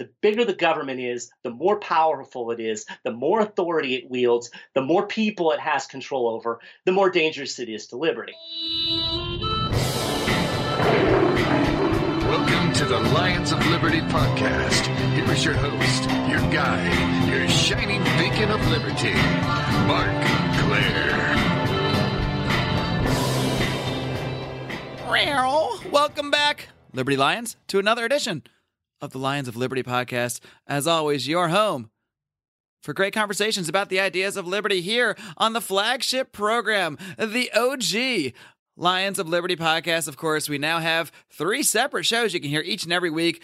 the bigger the government is, the more powerful it is, the more authority it wields, the more people it has control over, the more dangerous it is to liberty. Welcome to the Lions of Liberty podcast. Here is your host, your guide, your shining beacon of liberty, Marc Clair. Welcome back, Liberty Lions, to another edition of the Lions of Liberty podcast. As always, your home for great conversations about the ideas of liberty here on the flagship program, the OG Lions of Liberty podcast. Of course, we now have three separate shows you can hear each and every week.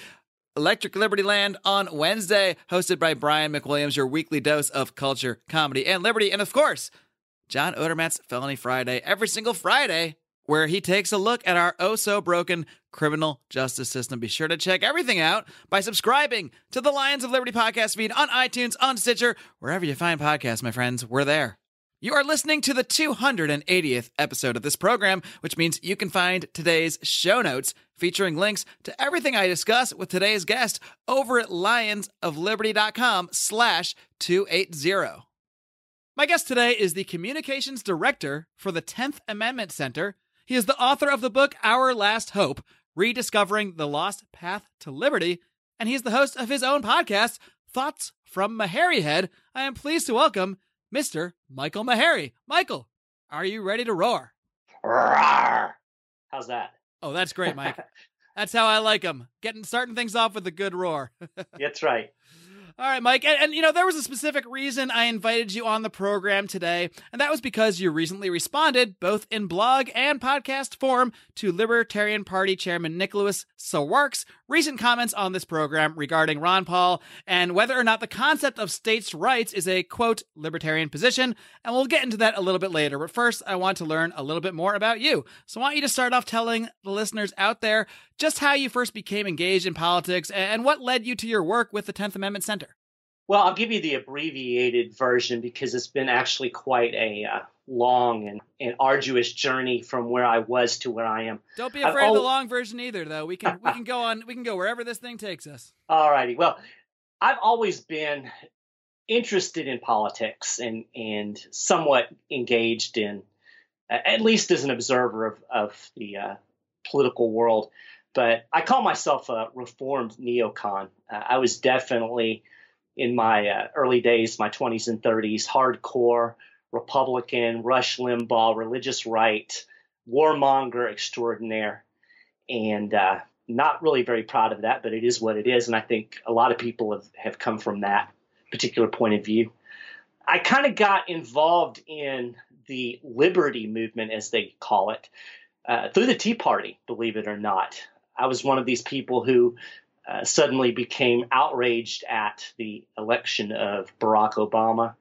Electric Liberty Land on Wednesday, hosted by Brian McWilliams, your weekly dose of culture, comedy, and liberty. And of course, John Odermatt's Felony Friday, every single Friday where he takes a look at our oh so broken criminal justice system. Be sure to check everything out by subscribing to the Lions of Liberty podcast feed on iTunes, on Stitcher, wherever you find podcasts, my friends. We're there. You are listening to the 280th episode of this program, which means you can find today's show notes featuring links to everything I discuss with today's guest over at lionsofliberty.com slash 280. My guest today is the communications director for the 10th Amendment Center he is the author of the book Our Last Hope Rediscovering the Lost Path to Liberty, and he's the host of his own podcast, Thoughts from Maharrey Head. I am pleased to welcome Mr. Michael Maharrey. Michael, are you ready to roar? Roar! How's that? Oh, that's great, Mike. that's how I like them. Getting starting things off with a good roar. that's right. All right, Mike. And, and, you know, there was a specific reason I invited you on the program today, and that was because you recently responded, both in blog and podcast form, to Libertarian Party Chairman Nicholas Sarwark's recent comments on this program regarding Ron Paul and whether or not the concept of states' rights is a, quote, libertarian position. And we'll get into that a little bit later. But first, I want to learn a little bit more about you. So I want you to start off telling the listeners out there just how you first became engaged in politics and what led you to your work with the 10th Amendment Center. Well, I'll give you the abbreviated version because it's been actually quite a uh, long and, and arduous journey from where I was to where I am. Don't be afraid of the long version either, though. We can we can go on. We can go wherever this thing takes us. All righty. Well, I've always been interested in politics and and somewhat engaged in, at least as an observer of of the uh, political world. But I call myself a reformed neocon. Uh, I was definitely in my uh, early days, my 20s and 30s, hardcore Republican, Rush Limbaugh, religious right, warmonger extraordinaire. And uh, not really very proud of that, but it is what it is. And I think a lot of people have, have come from that particular point of view. I kind of got involved in the liberty movement, as they call it, uh, through the Tea Party, believe it or not. I was one of these people who uh, suddenly became outraged at the election of Barack Obama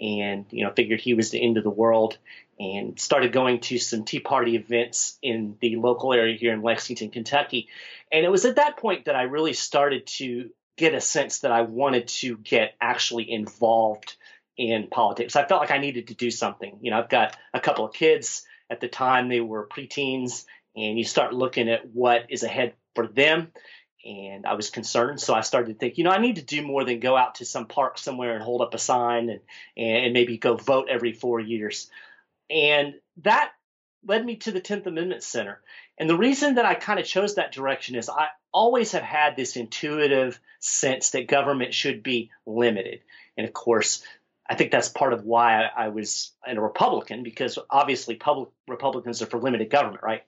and you know figured he was the end of the world and started going to some Tea Party events in the local area here in Lexington, Kentucky. And it was at that point that I really started to get a sense that I wanted to get actually involved in politics. I felt like I needed to do something. You know, I've got a couple of kids at the time, they were preteens, and you start looking at what is ahead for them and I was concerned. So I started to think, you know, I need to do more than go out to some park somewhere and hold up a sign and, and maybe go vote every four years. And that led me to the 10th Amendment Center. And the reason that I kind of chose that direction is I always have had this intuitive sense that government should be limited. And of course, I think that's part of why I, I was a Republican because obviously public Republicans are for limited government, right?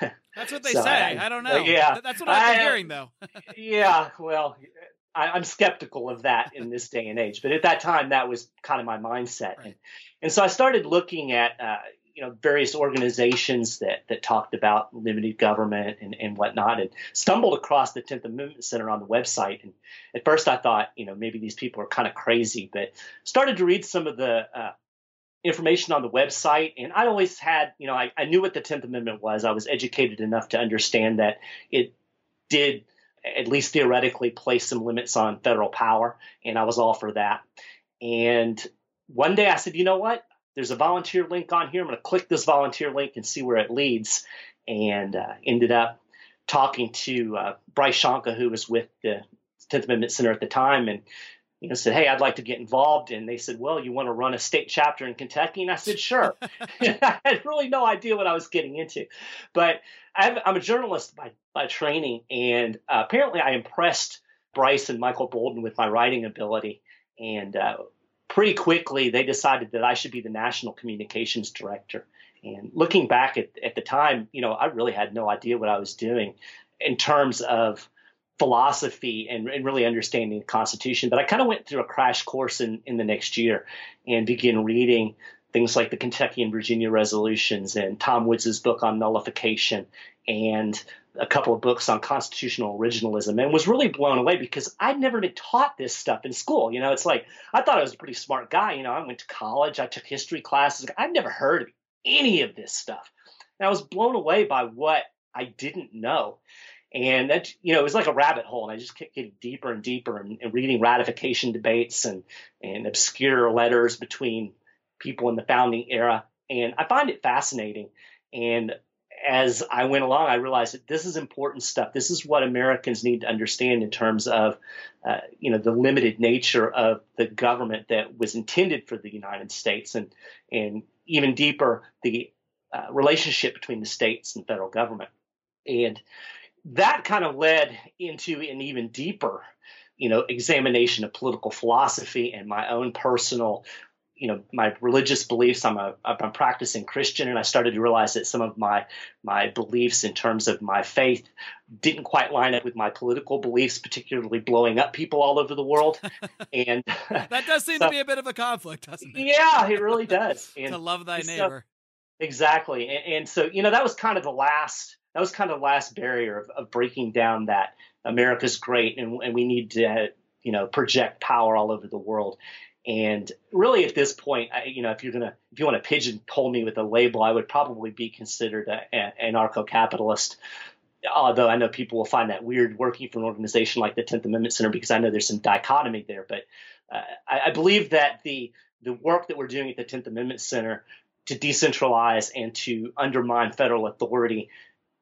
That's what they so say. I, I, don't know. Yeah, that's what I've been hearing, though. yeah, well, I, am skeptical of that in this day and age. But at that time, that was kind of my mindset, right. and, and so I started looking at uh, you know various organizations that that talked about limited government and, and whatnot, and stumbled across the Tenth Amendment Center on the website. And at first, I thought you know maybe these people are kind of crazy, but started to read some of the uh, information on the website. And I always had, you know, I, I knew what the 10th Amendment was. I was educated enough to understand that it did, at least theoretically, place some limits on federal power. And I was all for that. And one day I said, you know what? There's a volunteer link on here. I'm going to click this volunteer link and see where it leads. And uh, ended up talking to uh, Bryce Shanka, who was with the 10th Amendment Center at the time and you know, said, "Hey, I'd like to get involved." And they said, "Well, you want to run a state chapter in Kentucky?" And I said, "Sure." I had really no idea what I was getting into, but i am a journalist by by training, and uh, apparently, I impressed Bryce and Michael Boldin with my writing ability, and uh, pretty quickly they decided that I should be the national communications director. And looking back at, at the time, you know, I really had no idea what I was doing in terms of philosophy and, and, really understanding the Constitution. But I kind of went through a crash course in, in the next year and began reading things like the Kentucky and Virginia resolutions and Tom Woods's book on nullification and a couple of books on constitutional originalism and was really blown away because I'd never been taught this stuff in school. You know, it's like I thought I was a pretty smart guy. You know, I went to college, I took history classes. I'd never heard of any of this stuff. And I was blown away by what I didn't know and that you know it was like a rabbit hole and i just kept getting deeper and deeper and, and, reading ratification debates and and obscure letters between people in the founding era and i find it fascinating and as i went along i realized that this is important stuff. This is what americans need to understand in terms of uh, you know the limited nature of the government that was intended for the united states and and even deeper the uh, relationship between the states and federal government. And that kind of led into an even deeper, you know, examination of political philosophy and my own personal, you know, my religious beliefs. I'm a I'm a practicing Christian, and I started to realize that some of my my beliefs in terms of my faith didn't quite line up with my political beliefs, particularly blowing up people all over the world. And that does seem so, to be a bit of a conflict, doesn't it? Yeah, it really does. And to love thy neighbor. exactly, and, and so you know that was kind of the last that was kind of the last barrier of, of breaking down that America's great and, and we need to you know project power all over the world. And really, at this point, I, you know, if you're gonna if you want to pigeonhole me with a label, I would probably be considered an anarcho-capitalist. Although I know people will find that weird working for an organization like the Tenth Amendment Center because I know there's some dichotomy there. But uh, I, I believe that the the work that we're doing at the Tenth Amendment Center to decentralize and to undermine federal authority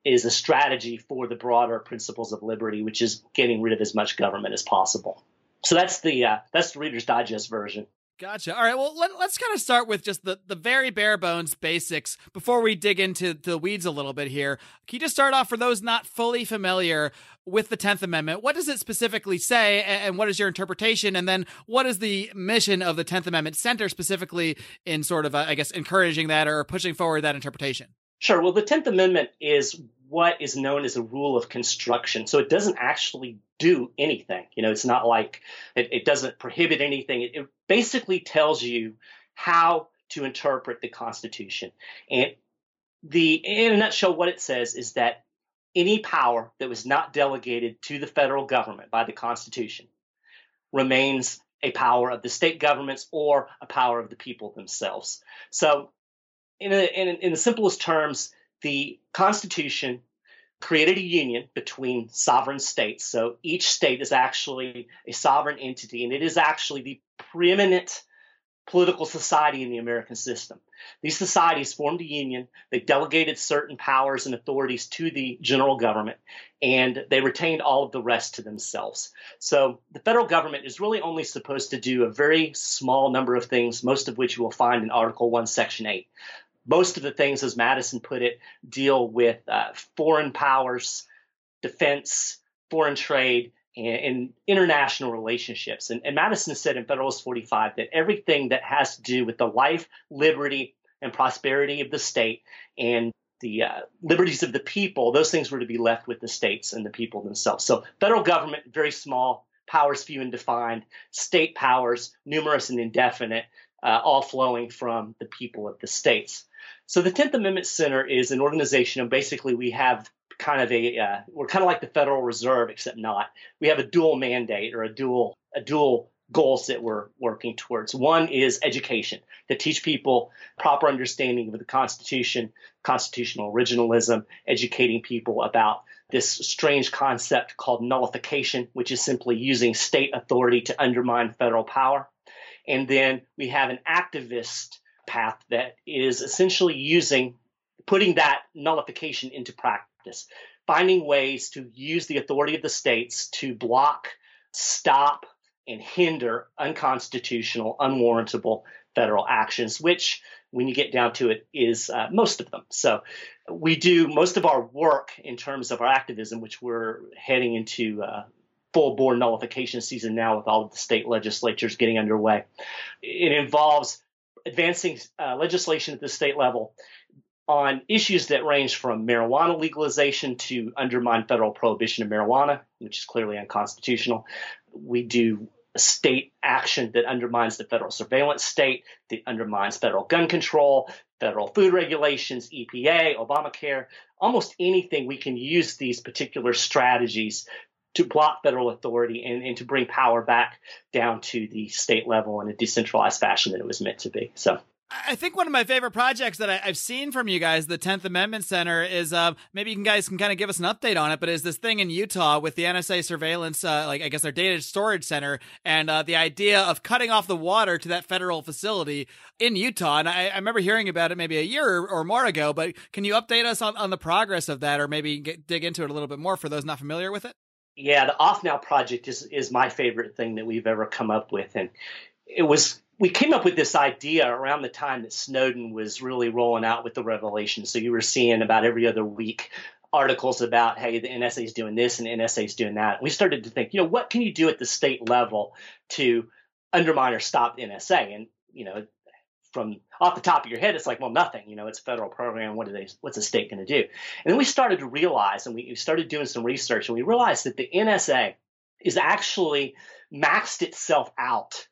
is a strategy for the broader principles of liberty, which is getting rid of as much government as possible. So that's the uh, that's the Reader's Digest version. Gotcha. All right. Well, let, us kind of start with just the, the very bare bones basics before we dig into the weeds a little bit here. Can you just start off for those not fully familiar with the 10th Amendment? What does it specifically say, and what is your interpretation? And then what is the mission of the 10th Amendment Center specifically in sort of, uh, I guess, encouraging that or pushing forward that interpretation? Sure. Well, the 10th Amendment is what is known as a rule of construction. So it doesn't actually do anything. You know, it's not like it, it doesn't prohibit anything. It, it, basically tells you how to interpret the Constitution. And the in a nutshell, what it says is that any power that was not delegated to the federal government by the Constitution remains a power of the state governments or a power of the people themselves. So in, a, in, in the simplest terms, the Constitution created a union between sovereign states. So each state is actually a sovereign entity, and it is actually the preeminent political society in the American system. These societies formed a union, they delegated certain powers and authorities to the general government, and they retained all of the rest to themselves. So the federal government is really only supposed to do a very small number of things, most of which you will find in Article 1, Section 8 most of the things, as Madison put it, deal with uh, foreign powers, defense, foreign trade, and, and international relationships. And, and, Madison said in Federalist 45 that everything that has to do with the life, liberty, and prosperity of the state and the uh, liberties of the people, those things were to be left with the states and the people themselves. So, federal government, very small, powers few and defined, state powers, numerous and indefinite, uh, all flowing from the people of the states. So the 10th Amendment Center is an organization, and basically we have kind of a uh, we're kind of like the Federal Reserve, except not. We have a dual mandate or a dual a dual goals that we're working towards. One is education to teach people proper understanding of the Constitution, constitutional originalism, educating people about this strange concept called nullification, which is simply using state authority to undermine federal power. And then we have an activist path that is essentially using putting that nullification into practice, finding ways to use the authority of the states to block stop and hinder unconstitutional, unwarrantable federal actions, which, when you get down to it, is uh, most of them. So we do most of our work in terms of our activism, which we're heading into uh, full bore nullification season now with all of the state legislatures getting underway. It involves advancing uh, legislation at the state level on issues that range from marijuana legalization to undermine federal prohibition of marijuana, which is clearly unconstitutional. We do state action that undermines the federal surveillance state, that undermines federal gun control, federal food regulations, EPA, Obamacare, almost anything we can use these particular strategies to block federal authority and, and to bring power back down to the state level in a decentralized fashion that it was meant to be. So I think one of my favorite projects that I, have seen from you guys, the Tenth Amendment Center, is uh, maybe you can guys can kind of give us an update on it. But is this thing in Utah with the NSA surveillance, uh, like I guess their data storage center, and uh, the idea of cutting off the water to that federal facility in Utah? And I, I remember hearing about it maybe a year or more ago. But can you update us on, on the progress of that, or maybe get, dig into it a little bit more for those not familiar with it? Yeah, the OffNow project is is my favorite thing that we've ever come up with, and it was we came up with this idea around the time that Snowden was really rolling out with the revelation. So you were seeing about every other week articles about, hey, the NSA is doing this and the NSA is doing that. We started to think, you know, what can you do at the state level to undermine or stop the NSA? And, you know, from off the top of your head, it's like, well, nothing. You know, it's a federal program. What they? What's the state going to do? And then we started to realize, and we started doing some research, and we realized that the NSA is actually maxed itself out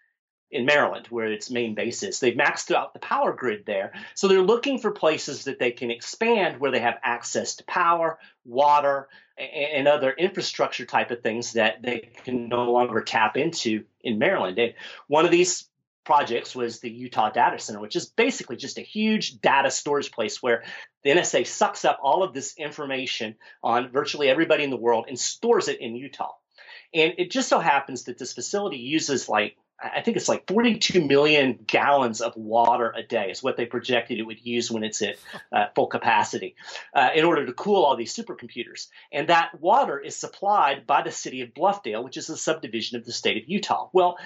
in Maryland, where its main base is. They've maxed out the power grid there. So they're looking for places that they can expand where they have access to power, water, and other infrastructure type of things that they can no longer tap into in Maryland. And one of these projects was the Utah Data Center, which is basically just a huge data storage place where the NSA sucks up all of this information on virtually everybody in the world and stores it in Utah. And it just so happens that this facility uses like I think it's like 42 million gallons of water a day is what they projected it would use when it's at uh, full capacity uh, in order to cool all these supercomputers. And that water is supplied by the city of Bluffdale, which is a subdivision of the state of Utah. Well,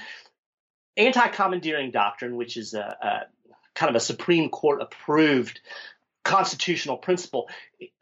anti-commandeering doctrine, which is a, a kind of a Supreme Court approved constitutional principle,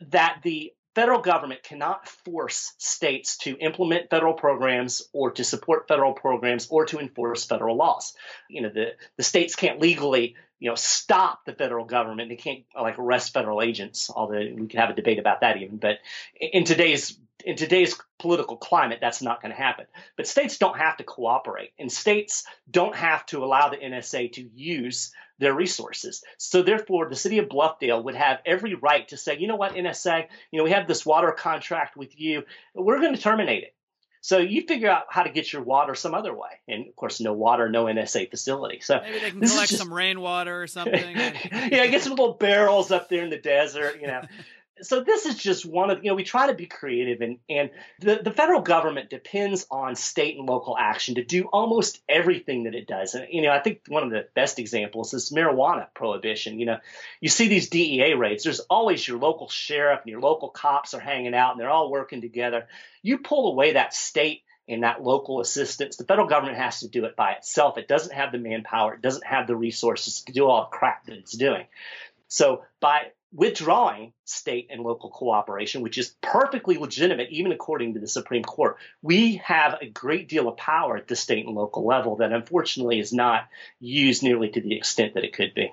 that the federal government cannot force states to implement federal programs or to support federal programs or to enforce federal laws. You know, the, the states can't legally, you know, stop the federal government. They can't like arrest federal agents, although we could have a debate about that even. But in today's in today's political climate, that's not going to happen. But states don't have to cooperate, and states don't have to allow the NSA to use their resources. So therefore, the city of Bluffdale would have every right to say, you know what, NSA, you know, we have this water contract with you. We're going to terminate it. So you figure out how to get your water some other way, and of course, no water, no NSA facility. So maybe they can collect just... some rainwater or something. yeah, get some little barrels up there in the desert, you know so this is just one of you know we try to be creative and and the, the federal government depends on state and local action to do almost everything that it does. And you know i think one of the best examples is marijuana prohibition. You know you see these dea raids. There's always your local sheriff and your local cops are hanging out and they're all working together. You pull away that state and that local assistance the federal government has to do it by itself. It doesn't have the manpower. It doesn't have the resources to do all the crap that it's doing. So by withdrawing state and local cooperation, which is perfectly legitimate, even according to the Supreme Court. We have a great deal of power at the state and local level that unfortunately is not used nearly to the extent that it could be.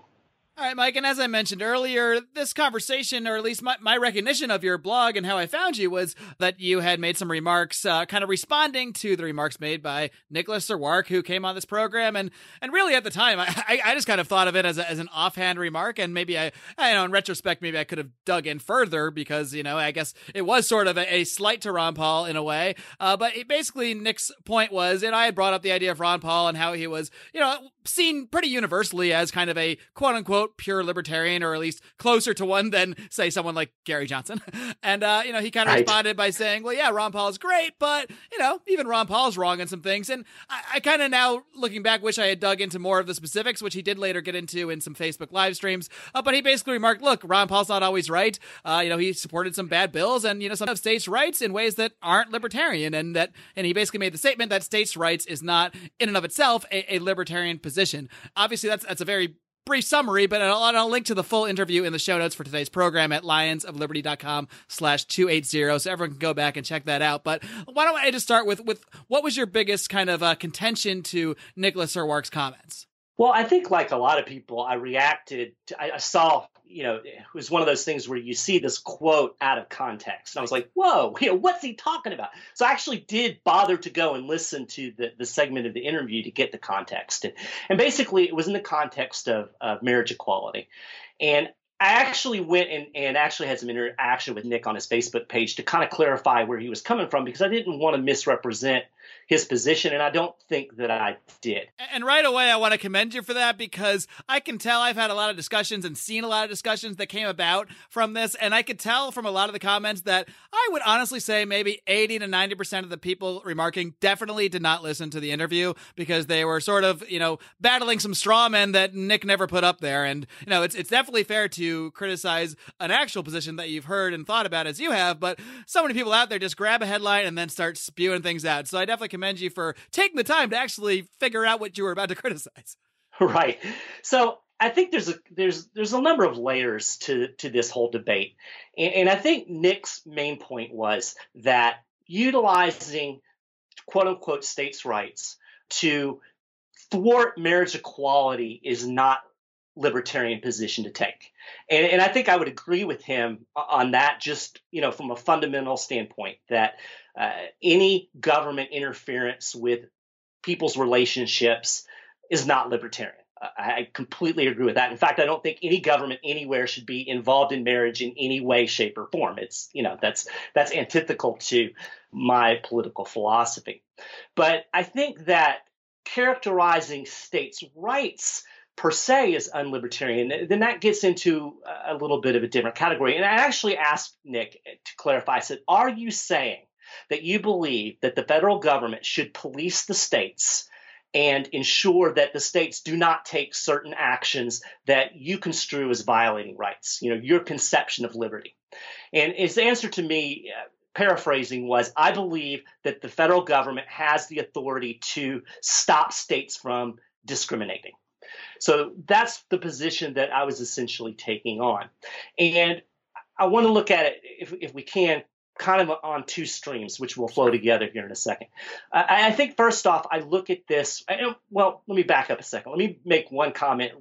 All right, Mike. And as I mentioned earlier, this conversation, or at least my, my recognition of your blog and how I found you, was that you had made some remarks, uh, kind of responding to the remarks made by Nicholas Sarwark, who came on this program. And and really, at the time, I, I just kind of thought of it as, a, as an offhand remark. And maybe I, I know, in retrospect, maybe I could have dug in further because, you know, I guess it was sort of a, a slight to Ron Paul in a way. Uh, but it, basically, Nick's point was, and I had brought up the idea of Ron Paul and how he was, you know, seen pretty universally as kind of a quote unquote pure libertarian, or at least closer to one than, say, someone like Gary Johnson. And, uh, you know, he kind of right. responded by saying, well, yeah, Ron Paul is great, but, you know, even Ron Paul's wrong on some things. And I, I kind of now, looking back, wish I had dug into more of the specifics, which he did later get into in some Facebook live streams. Uh, but he basically remarked, look, Ron Paul's not always right. Uh, you know, he supported some bad bills and, you know, some of states' rights in ways that aren't libertarian. And that, and he basically made the statement that states' rights is not in and of itself a, a libertarian position. Obviously, that's, that's a very brief summary, but I'll, I'll, link to the full interview in the show notes for today's program at lionsofliberty.com slash 280. So everyone can go back and check that out. But why don't I just start with, with what was your biggest kind of uh, contention to Nicholas Sarwark's comments? Well, I think like a lot of people, I reacted. To, I, I, saw, you know, it was one of those things where you see this quote out of context, and I was like, "Whoa, what's he talking about?" So I actually did bother to go and listen to the the segment of the interview to get the context, and, and basically it was in the context of, of marriage equality, and I actually went and, and actually had some interaction with Nick on his Facebook page to kind of clarify where he was coming from because I didn't want to misrepresent his position, and I don't think that I did. And right away, I want to commend you for that because I can tell I've had a lot of discussions and seen a lot of discussions that came about from this, and I could tell from a lot of the comments that I would honestly say maybe 80 to 90% of the people remarking definitely did not listen to the interview because they were sort of, you know, battling some straw men that Nick never put up there. And, you know, it's, it's definitely fair to criticize an actual position that you've heard and thought about as you have, but so many people out there just grab a headline and then start spewing things out. So I definitely commend you for taking the time to actually figure out what you were about to criticize. Right. So I think there's a there's there's a number of layers to to this whole debate, and, and I think Nick's main point was that utilizing quote unquote states' rights to thwart marriage equality is not libertarian position to take. And, and, I think I would agree with him on that, just you know, from a fundamental standpoint, that uh, any government interference with people's relationships is not libertarian. I completely agree with that. In fact, I don't think any government anywhere should be involved in marriage in any way, shape, or form. It's you know that's that's antithetical to my political philosophy. But I think that characterizing states' rights per se is unlibertarian, then that gets into a little bit of a different category. And I actually asked Nick to clarify. I said, "Are you saying that you believe that the federal government should police the states and ensure that the states do not take certain actions that you construe as violating rights, you know, your conception of liberty. And his answer to me, uh, paraphrasing, was I believe that the federal government has the authority to stop states from discriminating. So that's the position that I was essentially taking on. And I want to look at it, if, if we can, kind of on two streams, which will flow together here in a second. I, I think first off, I look at this. I, well, let me back up a second. Let me make one comment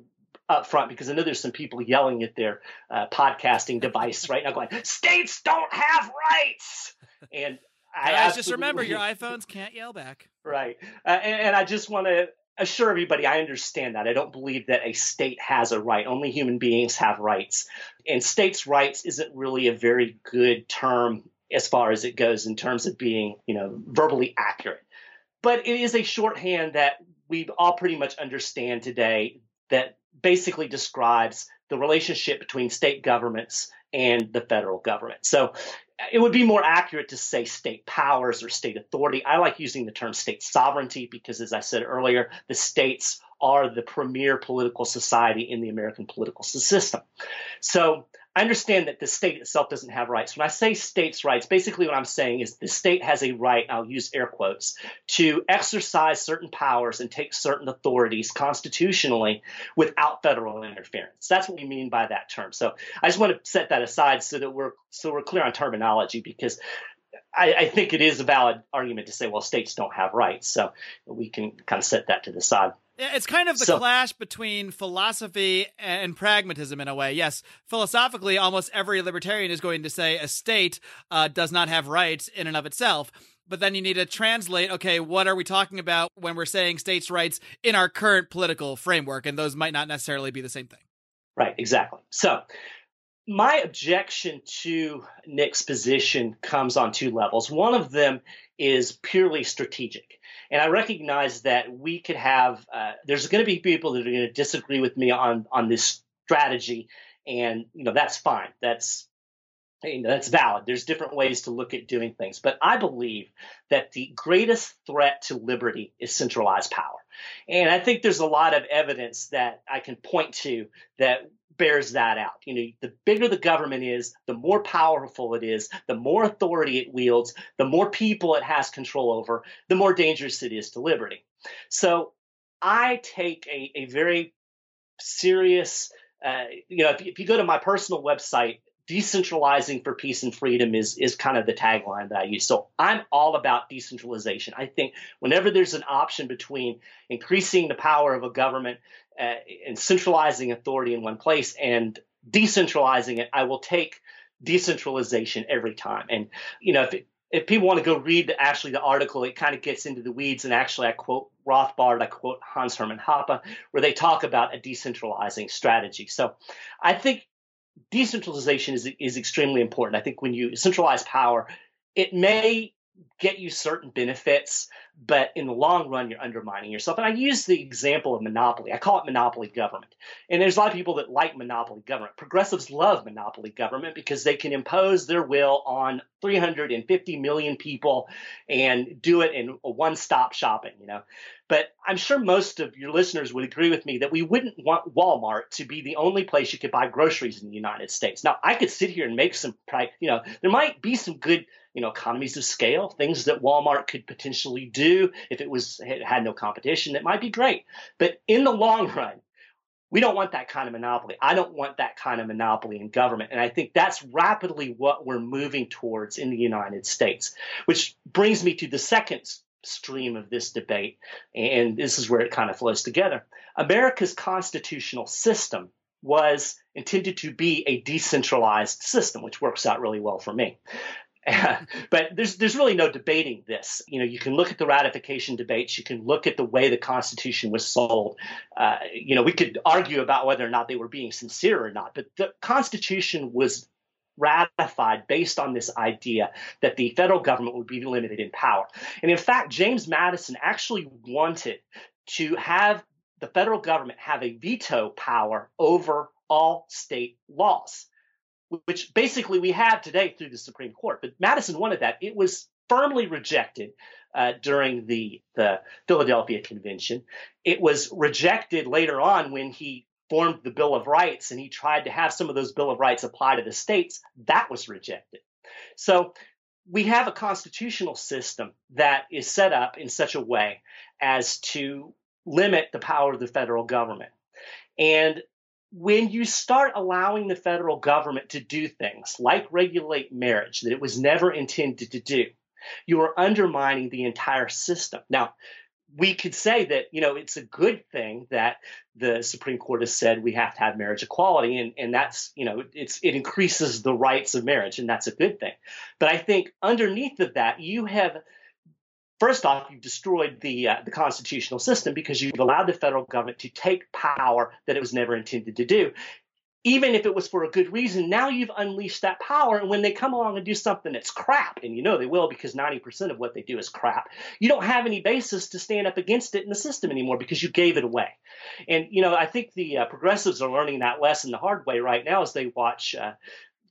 up front because I know there's some people yelling at their uh, podcasting device right now, going, "States don't have rights." And I just remember, your iPhones can't yell back. Right, uh, and, and I just want to assure everybody I understand that. I don't believe that a state has a right. Only human beings have rights. And states' rights isn't really a very good term as far as it goes in terms of being, you know, verbally accurate. But it is a shorthand that we all pretty much understand today that basically describes the relationship between state governments and the federal government. So it would be more accurate to say state powers or state authority. I like using the term state sovereignty because, as I said earlier, the states are the premier political society in the American political system. So I understand that the state itself doesn't have rights. When I say states' rights, basically what I'm saying is the state has a right, I'll use air quotes, to exercise certain powers and take certain authorities constitutionally without federal interference. That's what we mean by that term. So I just want to set that aside so that we're so we're clear on terminology because I, I, think it is a valid argument to say, well, states don't have rights. So we can kind of set that to the side. It's kind of the so, clash between philosophy and pragmatism in a way. Yes, philosophically, almost every libertarian is going to say a state uh, does not have rights in and of itself. But then you need to translate, okay, what are we talking about when we're saying states' rights in our current political framework? And those might not necessarily be the same thing. Right, exactly. So my objection to Nick's position comes on two levels. One of them is purely strategic. And I recognize that we could have, uh, there's going to be people that are going to disagree with me on, on this strategy, and you know that's fine. That's you know, that's valid. There's different ways to look at doing things, but I believe that the greatest threat to liberty is centralized power, and I think there's a lot of evidence that I can point to that bears that out. You know, the bigger the government is, the more powerful it is, the more authority it wields, the more people it has control over, the more dangerous it is to liberty. So I take a, a very serious, uh, you know, if, if you go to my personal website, decentralizing for peace and freedom is is kind of the tagline that I use. So I'm all about decentralization. I think whenever there's an option between increasing the power of a government uh, and centralizing authority in one place and decentralizing it, I will take decentralization every time. And you know, if it, if people want to go read actually the article, it kind of gets into the weeds. And actually, I quote Rothbard, I quote Hans Hermann Hoppe, where they talk about a decentralizing strategy. So I think decentralization is is extremely important. I think when you centralize power, it may get you certain benefits, but in the long run, you're undermining yourself. And I use the example of monopoly. I call it monopoly government. And there's a lot of people that like monopoly government. Progressives love monopoly government because they can impose their will on 350 million people and do it in a one-stop shopping, you know. But I'm sure most of your listeners would agree with me that we wouldn't want Walmart to be the only place you could buy groceries in the United States. Now, I could sit here and make some, you know, there might be some good you know economies of scale, things that Walmart could potentially do if it was it had no competition. That might be great, but in the long run, we don't want that kind of monopoly. I don't want that kind of monopoly in government, and I think that's rapidly what we're moving towards in the United States. Which brings me to the second stream of this debate, and this is where it kind of flows together. America's constitutional system was intended to be a decentralized system, which works out really well for me. but there's there's really no debating this. You know, you can look at the ratification debates. You can look at the way the Constitution was sold. Uh, you know, we could argue about whether or not they were being sincere or not. But the Constitution was ratified based on this idea that the federal government would be limited in power. And in fact, James Madison actually wanted to have the federal government have a veto power over all state laws which basically we have today through the Supreme Court. But Madison wanted that. It was firmly rejected uh, during the, the Philadelphia Convention. It was rejected later on when he formed the Bill of Rights and he tried to have some of those Bill of Rights apply to the states. That was rejected. So we have a constitutional system that is set up in such a way as to limit the power of the federal government. And when you start allowing the federal government to do things like regulate marriage that it was never intended to do, you are undermining the entire system. Now, we could say that you know it's a good thing that the Supreme Court has said we have to have marriage equality, and and that's you know it's it increases the rights of marriage, and that's a good thing. But I think underneath of that, you have First off, you've destroyed the uh, the constitutional system because you've allowed the federal government to take power that it was never intended to do. Even if it was for a good reason, now you've unleashed that power. And when they come along and do something that's crap, and you know they will because 90% of what they do is crap, you don't have any basis to stand up against it in the system anymore because you gave it away. And, you know, I think the uh, progressives are learning that lesson the hard way right now as they watch uh,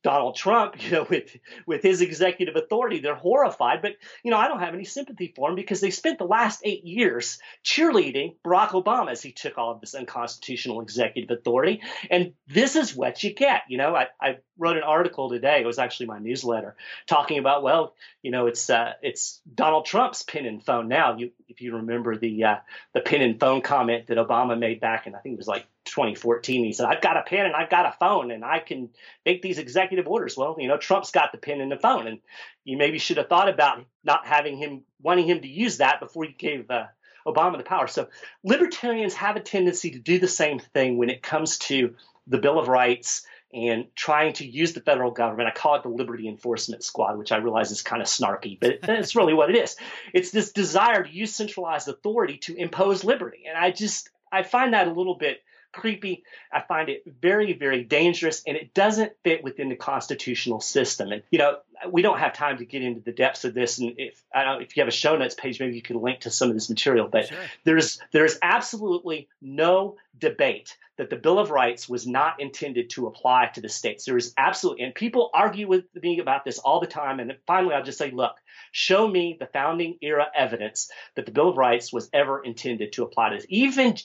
Donald Trump, you know, with with his executive authority, they're horrified. But you know, I don't have any sympathy for him because they spent the last eight years cheerleading Barack Obama as he took all of this unconstitutional executive authority. And this is what you get. You know, I, I wrote an article today. It was actually my newsletter talking about well, you know, it's uh, it's Donald Trump's pen and phone now. You, if you remember the uh, the pen and phone comment that Obama made back in I think it was like 2014. He said, I've got a pen and I've got a phone and I can make these executive orders. Well, you know, Trump's got the pen and the phone. And you maybe should have thought about not having him, wanting him to use that before you gave uh, Obama the power. So libertarians have a tendency to do the same thing when it comes to the Bill of Rights and trying to use the federal government. I call it the Liberty Enforcement Squad, which I realize is kind of snarky, but it's really what it is. It's this desire to use centralized authority to impose liberty. And I just, I find that a little bit creepy. I find it very, very dangerous, and it doesn't fit within the constitutional system. And you know, we don't have time to get into the depths of this. And if I don't, if you have a show notes page, maybe you can link to some of this material. But sure. there's there's absolutely no debate that the Bill of Rights was not intended to apply to the states. There is absolutely, and people argue with me about this all the time. And finally, I'll just say, look, show me the founding era evidence that the Bill of Rights was ever intended to apply to this. Even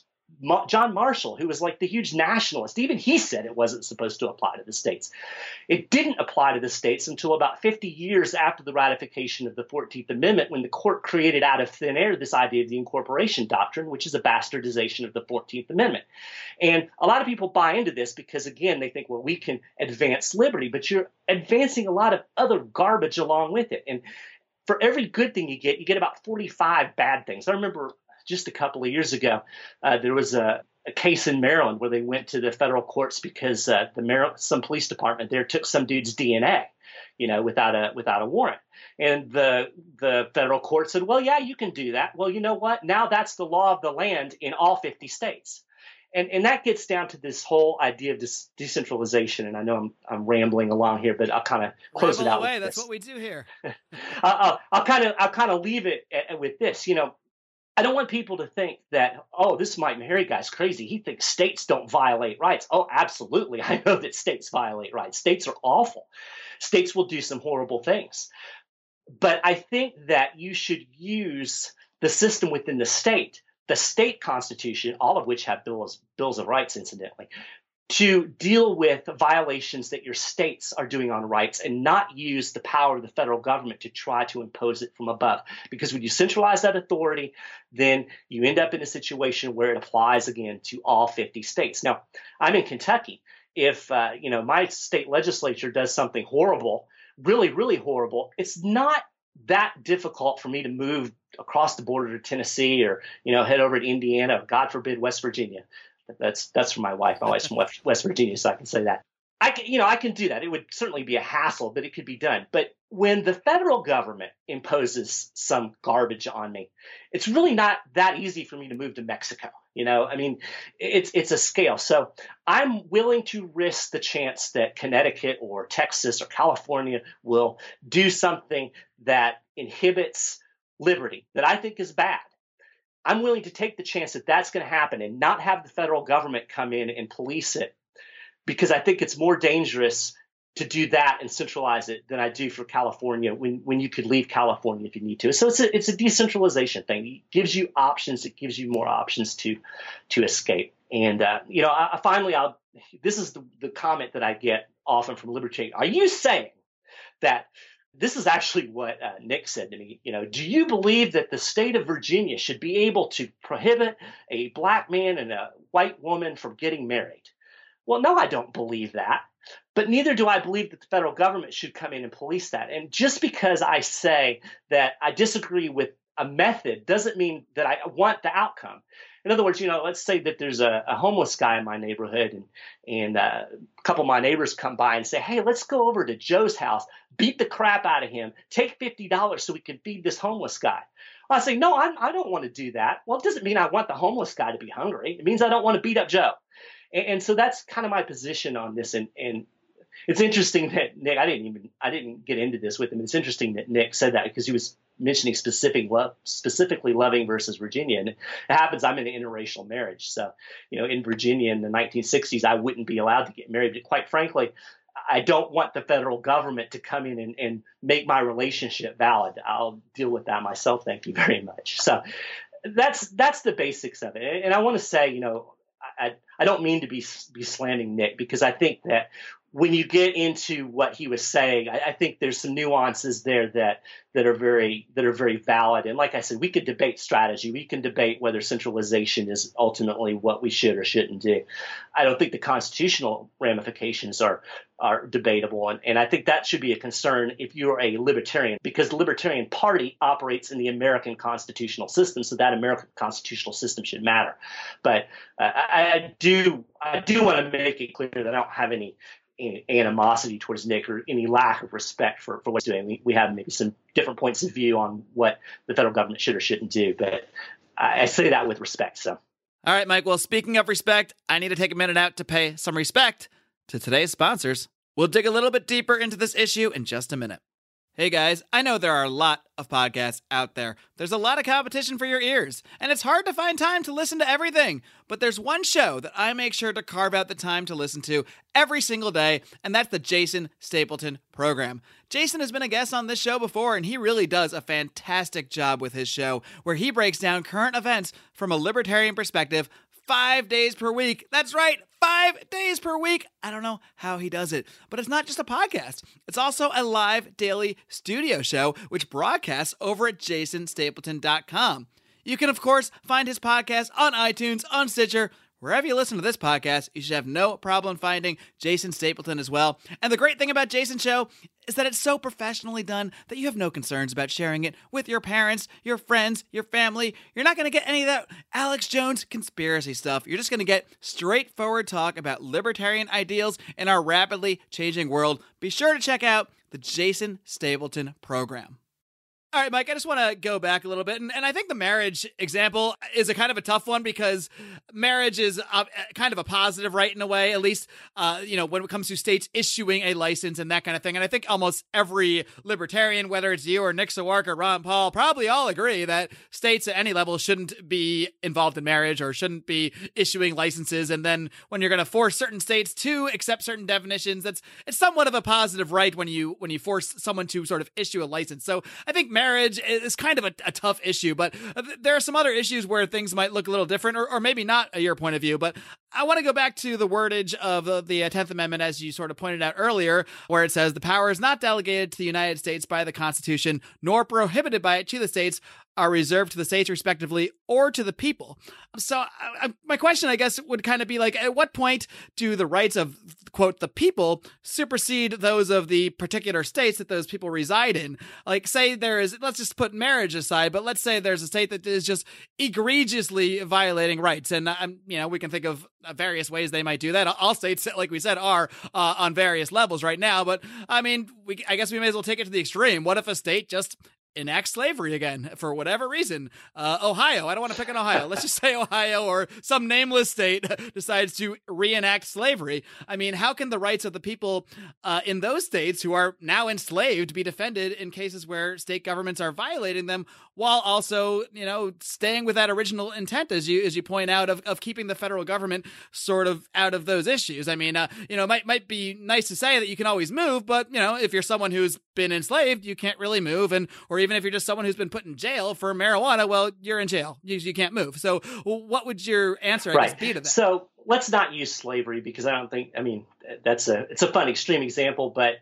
John Marshall, who was like the huge nationalist, even he said it wasn't supposed to apply to the states. It didn't apply to the states until about 50 years after the ratification of the 14th Amendment, when the court created out of thin air this idea of the incorporation doctrine, which is a bastardization of the 14th Amendment. And a lot of people buy into this because, again, they think, well, we can advance liberty, but you're advancing a lot of other garbage along with it. And for every good thing you get, you get about 45 bad things. I remember just a couple of years ago, uh, there was a, a, case in Maryland where they went to the federal courts because uh, the Maryland, some police department there took some dude's DNA, you know, without a without a warrant. And the the federal court said, well, yeah, you can do that. Well, you know what? Now that's the law of the land in all 50 states. And, and that gets down to this whole idea of this decentralization. And I know I'm, I'm rambling along here, but I'll kind of close Ramble it out. Away. That's what we do here. I'll, I'll kind of I'll kind of leave it with this. You know, I don't want people to think that, oh, this Mike Maharrey guy's crazy. He thinks states don't violate rights. Oh, absolutely. I know that states violate rights. States are awful. States will do some horrible things. But I think that you should use the system within the state, the state constitution, all of which have bills, bills of rights, incidentally, to deal with violations that your states are doing on rights and not use the power of the federal government to try to impose it from above. Because when you centralize that authority, then you end up in a situation where it applies again to all 50 states. Now, I'm in Kentucky. If uh, you know my state legislature does something horrible, really, really horrible, it's not that difficult for me to move across the border to Tennessee or you know head over to Indiana, God forbid West Virginia. That's that's from my wife. My wife's from West Virginia, so I can say that. I can, you know, I can do that. It would certainly be a hassle, but it could be done. But when the federal government imposes some garbage on me, it's really not that easy for me to move to Mexico. You know, I mean, it's it's a scale. So I'm willing to risk the chance that Connecticut or Texas or California will do something that inhibits liberty that I think is bad. I'm willing to take the chance that that's going to happen and not have the federal government come in and police it because I think it's more dangerous to do that and centralize it than I do for California when, when you could leave California if you need to. So it's a, it's a decentralization thing. It gives you options. It gives you more options to to escape. And uh, you know, I, finally, I'll. This is the, the comment that I get often from libertarians. Are you saying that this is actually what uh, Nick said to me. You know, do you believe that the state of Virginia should be able to prohibit a black man and a white woman from getting married? Well, no, I don't believe that. But neither do I believe that the federal government should come in and police that. And just because I say that I disagree with a method doesn't mean that I want the outcome. In other words, you know, let's say that there's a, a homeless guy in my neighborhood, and and uh, a couple of my neighbors come by and say, "Hey, let's go over to Joe's house, beat the crap out of him, take fifty dollars so we can feed this homeless guy." I say, "No, I, I don't want to do that." Well, it doesn't mean I want the homeless guy to be hungry. It means I don't want to beat up Joe. And, and so that's kind of my position on this. And and it's interesting that Nick, I didn't even I didn't get into this with him. It's interesting that Nick said that because he was mentioning specific specifically Loving versus Virginia. It happens I'm in an interracial marriage. So, you know, in Virginia in the 1960s, I wouldn't be allowed to get married. But quite frankly, I don't want the federal government to come in and, and make my relationship valid. I'll deal with that myself. Thank you very much. So that's that's the basics of it. And I want to say, you know, I, I don't mean to be be slamming Nick because I think that when you get into what he was saying, I, I, think there's some nuances there that that are very that are very valid. And like I said, we could debate strategy. We can debate whether centralization is ultimately what we should or shouldn't do. I don't think the constitutional ramifications are are debatable, and, and I think that should be a concern if you're a libertarian, because the Libertarian Party operates in the American constitutional system, so that American constitutional system should matter. But uh, I, I do I do want to make it clear that I don't have any animosity towards Nick or any lack of respect for, for what he's doing. We, we have maybe some different points of view on what the federal government should or shouldn't do, but I, I say that with respect. So. All right, Mike. Well, speaking of respect, I need to take a minute out to pay some respect to today's sponsors. We'll dig a little bit deeper into this issue in just a minute. Hey guys, I know there are a lot of podcasts out there. There's a lot of competition for your ears, and it's hard to find time to listen to everything. But there's one show that I make sure to carve out the time to listen to every single day, and that's the Jason Stapleton program. Jason has been a guest on this show before, and he really does a fantastic job with his show, where he breaks down current events from a libertarian perspective five days per week. That's right, five days per week. I don't know how he does it, but it's not just a podcast. It's also a live daily studio show, which broadcasts over at jasonstapleton.com. You can, of course, find his podcast on iTunes, on Stitcher, Wherever you listen to this podcast, you should have no problem finding Jason Stapleton as well. And the great thing about Jason's show is that it's so professionally done that you have no concerns about sharing it with your parents, your friends, your family. You're not going to get any of that Alex Jones conspiracy stuff. You're just going to get straightforward talk about libertarian ideals in our rapidly changing world. Be sure to check out the Jason Stapleton program. All right, Mike, I just want to go back a little bit. And, and I think the marriage example is a kind of a tough one because marriage is uh, kind of a positive right in a way, at least, uh, you know, when it comes to states issuing a license and that kind of thing. And I think almost every libertarian, whether it's you or Nick Sarwark or Ron Paul, probably all agree that states at any level shouldn't be involved in marriage or shouldn't be issuing licenses. And then when you're going to force certain states to accept certain definitions, that's it's somewhat of a positive right when you when you force someone to sort of issue a license. So I think marriage is kind of a, a tough issue, but uh, there are some other issues where things might look a little different, or, or maybe not a your point of view. But I want to go back to the wordage of uh, the, uh, the 10th Amendment, as you sort of pointed out earlier, where it says the power is not delegated to the United States by the Constitution, nor prohibited by it to the states, are reserved to the states respectively or to the people. So I, my question, I guess, would kind of be like, at what point do the rights of quote the people supersede those of the particular states that those people reside in? Like, say there is, let's just put marriage aside, but let's say there's a state that is just egregiously violating rights, and I'm, you know, we can think of uh, various ways they might do that. All states, like we said, are uh, on various levels right now, but I mean, we, I guess we may as well take it to the extreme. What if a state just enact slavery again for whatever reason. Uh, Ohio, I don't want to pick on Ohio. Let's just say Ohio or some nameless state decides to reenact slavery. I mean, how can the rights of the people uh, in those states who are now enslaved be defended in cases where state governments are violating them while also, you know, staying with that original intent, as you as you point out, of, of keeping the federal government sort of out of those issues? I mean, uh, you know, it might might be nice to say that you can always move, but you know, if you're someone who's been enslaved, you can't really move, and or even if you're just someone who's been put in jail for marijuana, well, you're in jail. You, you can't move. So, what would your answer, right. guess, be to that? So, let's not use slavery because I don't think. I mean, that's a it's a fun extreme example, but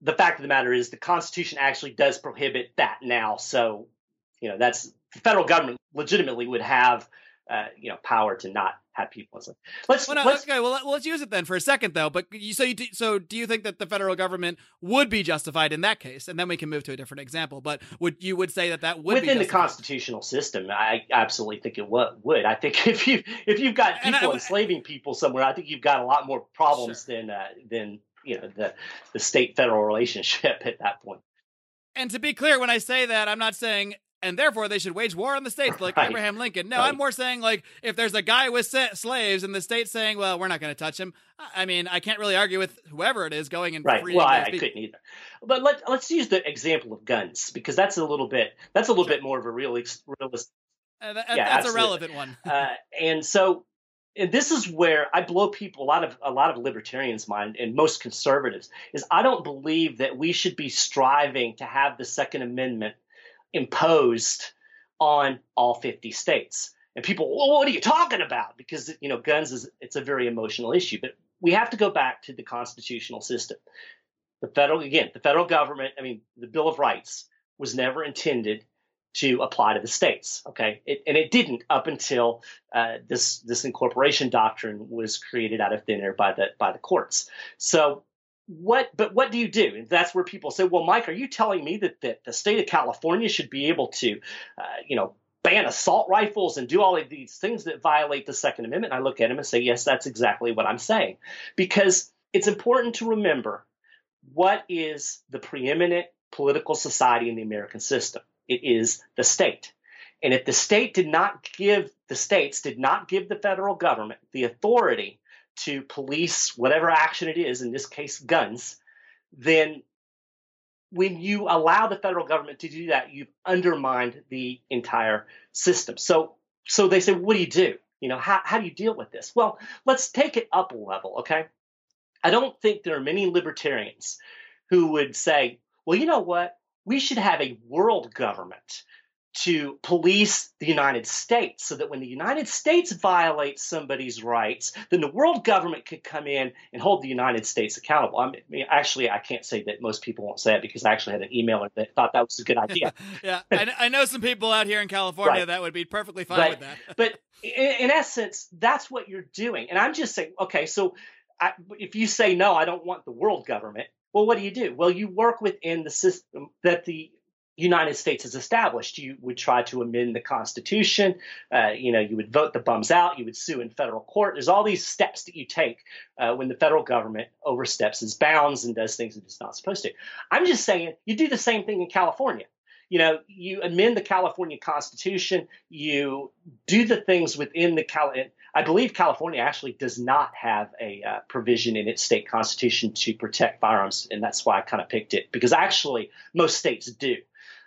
the fact of the matter is the Constitution actually does prohibit that now. So, you know, that's the federal government legitimately would have, uh, you know, power to not have people. So let's, well, no, let's okay. Well, let's use it then for a second, though. But you so you do, so do you think that the federal government would be justified in that case? And then we can move to a different example. But would you would say that that would be within the constitutional system? I absolutely think it would. I think if you if you've got people I, enslaving people somewhere, I think you've got a lot more problems sure. than uh, than you know the the state federal relationship at that point. And to be clear, when I say that, I'm not saying and therefore they should wage war on the states like right. Abraham Lincoln. No, right. I'm more saying like if there's a guy with slaves and the state's saying, well, we're not going to touch him. I mean, I can't really argue with whoever it is going and right. Well, I, I, couldn't either. But let let's use the example of guns because that's a little bit that's a little sure. bit more of a real realistic. Uh, that, yeah, that's absolutely. a relevant one. uh, and so. And this is where I blow people a lot of a lot of libertarians' mind and most conservatives is I don't believe that we should be striving to have the Second Amendment imposed on all 50 states. And people, well, what are you talking about? Because you know, guns is it's a very emotional issue. But we have to go back to the constitutional system. The federal, again, the federal government. I mean, the Bill of Rights was never intended to apply to the states. Okay, it, and it didn't up until uh, this this incorporation doctrine was created out of thin air by the by the courts. So what but what do you do? And that's where people say well mike are you telling me that, that the state of california should be able to uh, you know ban assault rifles and do all of these things that violate the second amendment? And i look at him and say yes that's exactly what i'm saying. Because it's important to remember what is the preeminent political society in the american system. It is the state. And if the state did not give the states did not give the federal government the authority to police whatever action it is, in this case guns, then when you allow the federal government to do that, you've undermined the entire system. So so they say, what do you do? You know, how, how do you deal with this? Well, let's take it up a level, okay? I don't think there are many libertarians who would say, well, you know what? We should have a world government to police the United States so that when the United States violates somebody's rights, then the world government could come in and hold the United States accountable. I mean, actually, I can't say that most people won't say it because I actually had an emailer that thought that was a good idea. yeah, I, know some people out here in California right. that would be perfectly fine but, with that. but in, in, essence, that's what you're doing. And I'm just saying, okay, so I, if you say, no, I don't want the world government, well, what do you do? Well, you work within the system that the United States has established. You would try to amend the Constitution. Uh, you know, you would vote the bums out. You would sue in federal court. There's all these steps that you take uh, when the federal government oversteps its bounds and does things that it's not supposed to. I'm just saying you do the same thing in California. You know, you amend the California Constitution. You do the things within the Cal. I believe California actually does not have a uh, provision in its state constitution to protect firearms, and that's why I kind of picked it because actually most states do.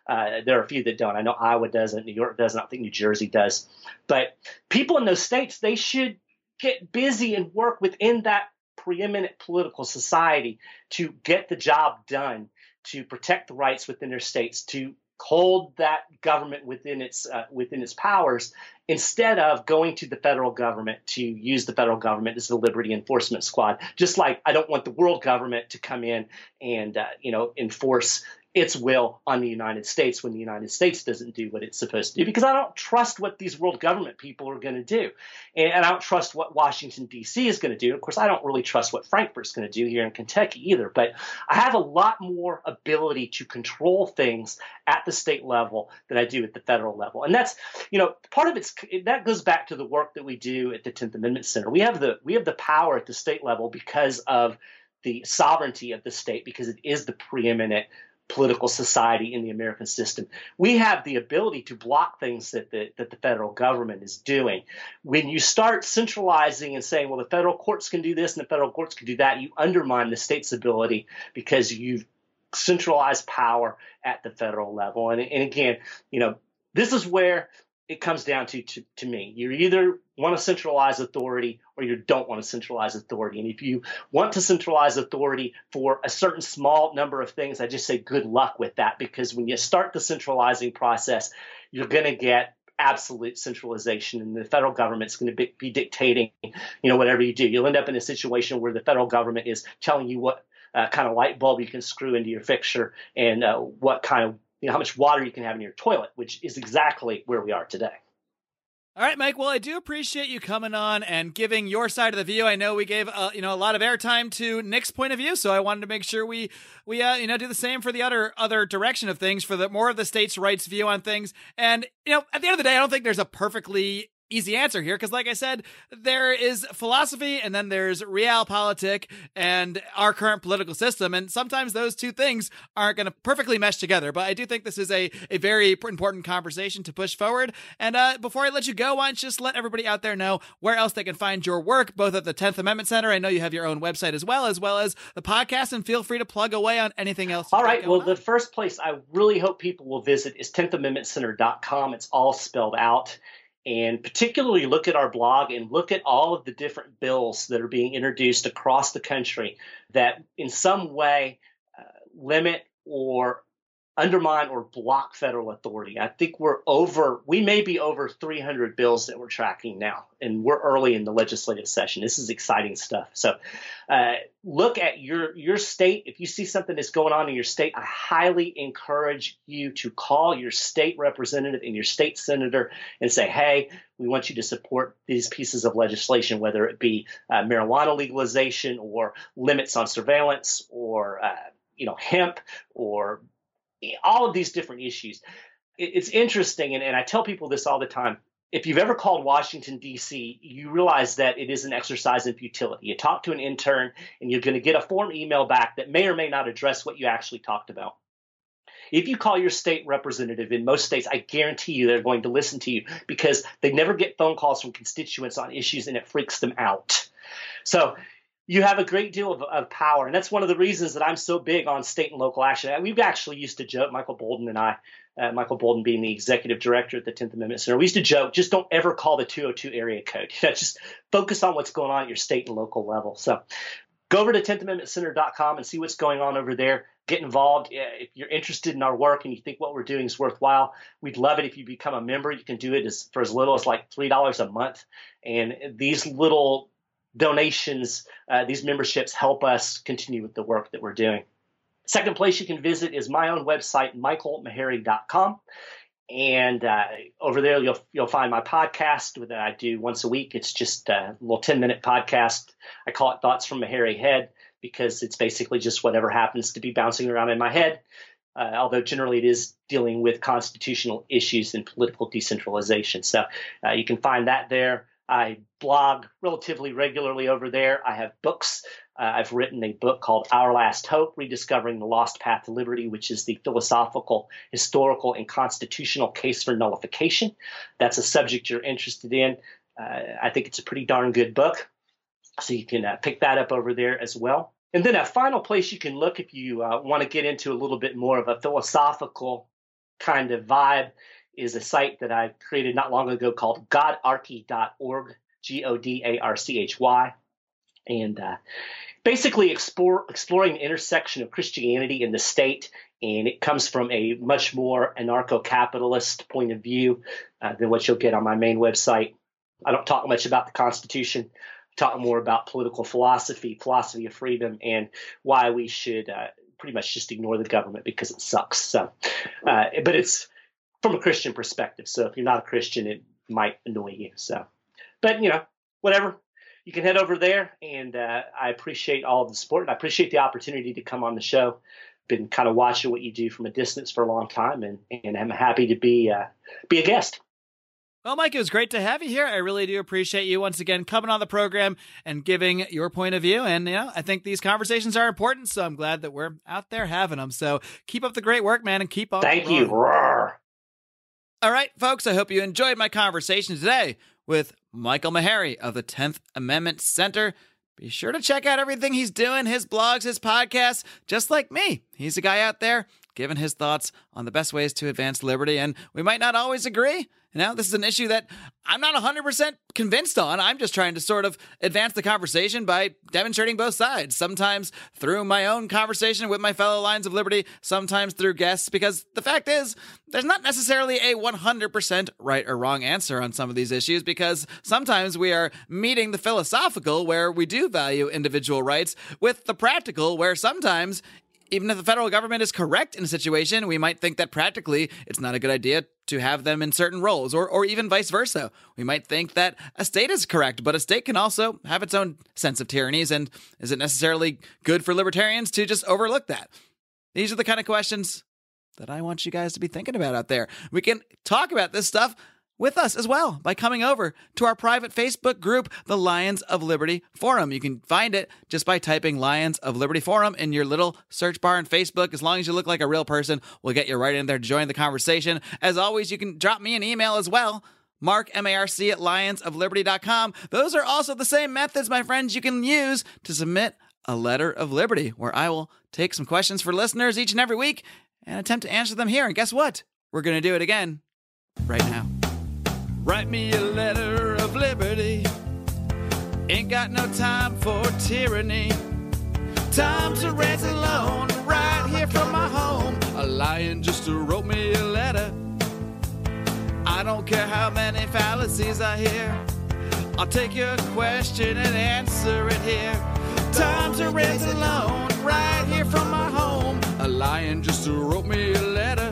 Uh, there are a few that don't. I know Iowa doesn't, New York doesn't. I think New Jersey does. But people in those states, they should get busy and work within that preeminent political society to get the job done, to protect the rights within their states, to hold that government within its uh, within its powers instead of going to the federal government to use the federal government as the liberty enforcement squad just like i don't want the world government to come in and uh, you know enforce its will on the United States when the United States doesn't do what it's supposed to do because I don't trust what these world government people are going to do. And, I don't trust what Washington, D.C. is going to do. Of course, I don't really trust what Frankfort's going to do here in Kentucky either. But I have a lot more ability to control things at the state level than I do at the federal level. And that's, you know, part of it's that goes back to the work that we do at the 10th Amendment Center. We have the we have the power at the state level because of the sovereignty of the state because it is the preeminent political society in the American system. We have the ability to block things that the, that the federal government is doing. When you start centralizing and saying, well, the federal courts can do this and the federal courts can do that, you undermine the state's ability because you've centralized power at the federal level. And, and again, you know, this is where it comes down to, to, to me. You either want to centralize authority or you don't want to centralize authority. And if you want to centralize authority for a certain small number of things, I just say good luck with that because when you start the centralizing process, you're going to get absolute centralization and the federal government's going to be, be, dictating you know whatever you do you'll end up in a situation where the federal government is telling you what uh, kind of light bulb you can screw into your fixture and uh, what kind of you know how much water you can have in your toilet, which is exactly where we are today. All right, Mike. Well, I do appreciate you coming on and giving your side of the view. I know we gave uh, you know a lot of airtime to Nick's point of view, so I wanted to make sure we we uh, you know do the same for the other other direction of things for the more of the states' rights view on things. And you know, at the end of the day, I don't think there's a perfectly easy answer here because, like I said, there is philosophy and then there's realpolitik and our current political system. And sometimes those two things aren't going to perfectly mesh together. But I do think this is a, a very important conversation to push forward. And uh, before I let you go, why don't you just let everybody out there know where else they can find your work, both at the 10th Amendment Center. I know you have your own website as well, as well as the podcast. And feel free to plug away on anything else. All right. Well, on. the first place I really hope people will visit is 10thamendmentcenter.com. It's all spelled out and particularly look at our blog and look at all of the different bills that are being introduced across the country that in some way uh, limit or undermine or block federal authority. I think we're over, we may be over 300 bills that we're tracking now, and we're early in the legislative session. This is exciting stuff. So uh, look at your, your state. If you see something that's going on in your state, I highly encourage you to call your state representative and your state senator and say, hey, we want you to support these pieces of legislation, whether it be uh, marijuana legalization or limits on surveillance or uh, you know hemp or all of these different issues. It's interesting, and, and I tell people this all the time. If you've ever called Washington, D.C., you realize that it is an exercise in futility. You talk to an intern, and you're going to get a form email back that may or may not address what you actually talked about. If you call your state representative in most states, I guarantee you they're going to listen to you because they never get phone calls from constituents on issues and it freaks them out. So you have a great deal of, of, power. And that's one of the reasons that I'm so big on state and local action. We've actually used to joke, Michael Boldin and I, uh, Michael Boldin being the executive director at the 10th Amendment Center, we used to joke, just don't ever call the 202 area code. You know, just focus on what's going on at your state and local level. So go over to 10thamendmentcenter.com and see what's going on over there. Get involved. If you're interested in our work and you think what we're doing is worthwhile, we'd love it if you become a member. You can do it as, for as little as like $3 a month. And these little donations, uh, these memberships help us continue with the work that we're doing. Second place you can visit is my own website, michaelmaharrey.com. And uh, over there, you'll you'll find my podcast that I do once a week. It's just a little ten minute podcast. I call it Thoughts from Maharrey Head because it's basically just whatever happens to be bouncing around in my head. Uh, although generally it is dealing with constitutional issues and political decentralization. So uh, you can find that there. I blog relatively regularly over there. I have books. Uh, I've written a book called Our Last Hope Rediscovering the Lost Path to Liberty, which is the philosophical, historical, and constitutional case for nullification. That's a subject you're interested in. Uh, I think it's a pretty darn good book. So you can uh, pick that up over there as well. And then a final place you can look if you uh, want to get into a little bit more of a philosophical kind of vibe is a site that I created not long ago called godarchy.org, G O D A R C H Y. And uh, basically explore, exploring the intersection of Christianity and the state. And it comes from a much more anarcho capitalist point of view uh, than what you'll get on my main website. I don't talk much about the Constitution. I talk more about political philosophy, philosophy of freedom, and why we should uh, pretty much just ignore the government because it sucks. So, uh, but it's from a Christian perspective. So if you're not a Christian, it might annoy you. So, but you know, whatever. You can head over there, and uh, I appreciate all of the support. And I appreciate the opportunity to come on the show. Been kind of watching what you do from a distance for a long time, and and I'm happy to be uh, be a guest. Well, Mike, it was great to have you here. I really do appreciate you once again coming on the program and giving your point of view. And, you know, I think these conversations are important. So I'm glad that we're out there having them. So keep up the great work, man, and keep on. Thank you. All right, folks, I hope you enjoyed my conversation today with Michael Maharrey of the 10th Amendment Center. Be sure to check out everything he's doing, his blogs, his podcasts, just like me. He's a guy out there giving his thoughts on the best ways to advance liberty, and we might not always agree. Now, this is an issue that I'm not 100% convinced on. I'm just trying to sort of advance the conversation by demonstrating both sides, sometimes through my own conversation with my fellow Lions of Liberty, sometimes through guests, because the fact is, there's not necessarily a 100% right or wrong answer on some of these issues, because sometimes we are meeting the philosophical, where we do value individual rights, with the practical, where sometimes even if the federal government is correct in a situation, we might think that practically it's not a good idea to have them in certain roles, or, or even vice versa. We might think that a state is correct, but a state can also have its own sense of tyrannies. And is it necessarily good for libertarians to just overlook that? These are the kind of questions that I want you guys to be thinking about out there. We can talk about this stuff with us as well by coming over to our private Facebook group, the Lions of Liberty Forum. You can find it just by typing Lions of Liberty Forum in your little search bar in Facebook. As long as you look like a real person, we'll get you right in there to join the conversation. As always, you can drop me an email as well. Marc, M-A-R-C at lionsofliberty.com. Those are also the same methods, my friends, you can use to submit a letter of liberty, where I will take some questions for listeners each and every week and attempt to answer them here. And guess what? We're going to do it again right now. Write me a letter of liberty. Ain't got no time for tyranny. Time to rest alone, right here from my home. A lion just wrote me a letter. I don't care how many fallacies I hear. I'll take your question and answer it here. Time to rest alone, right here from my home. A lion just wrote me a letter.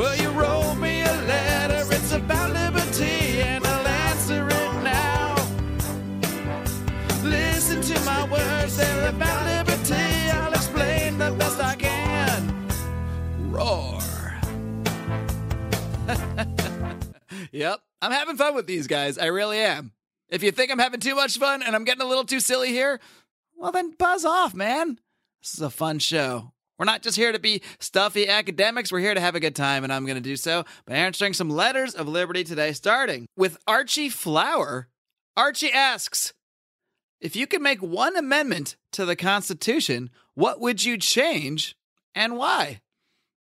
Well, you wrote me a letter, it's about liberty, and I'll answer it now. Listen to my words, they're about liberty. I'll explain the best I can. Roar. yep, I'm having fun with these guys. I really am. If you think I'm having too much fun and I'm getting a little too silly here, well, then buzz off, man. This is a fun show We're not just here to be stuffy academics. We're here to have a good time, and I'm going to do so by answering some letters of liberty today, starting with Archie Flower. Archie asks If you could make one amendment to the Constitution, what would you change and why?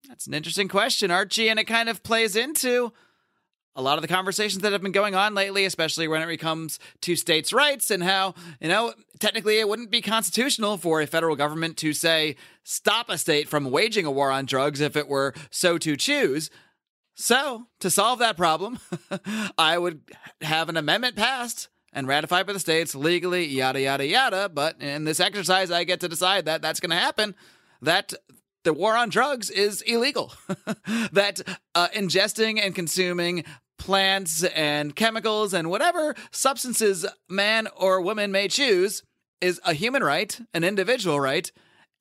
That's an interesting question, Archie, and it kind of plays into a lot of the conversations that have been going on lately, especially when it comes to states' rights and how, you know, technically it wouldn't be constitutional for a federal government to say, stop a state from waging a war on drugs if it were so to choose. So, to solve that problem, I would have an amendment passed and ratified by the states legally, yada, yada, yada. But in this exercise, I get to decide that that's going to happen. That the war on drugs is illegal. that uh, ingesting and consuming plants and chemicals and whatever substances man or woman may choose is a human right, an individual right,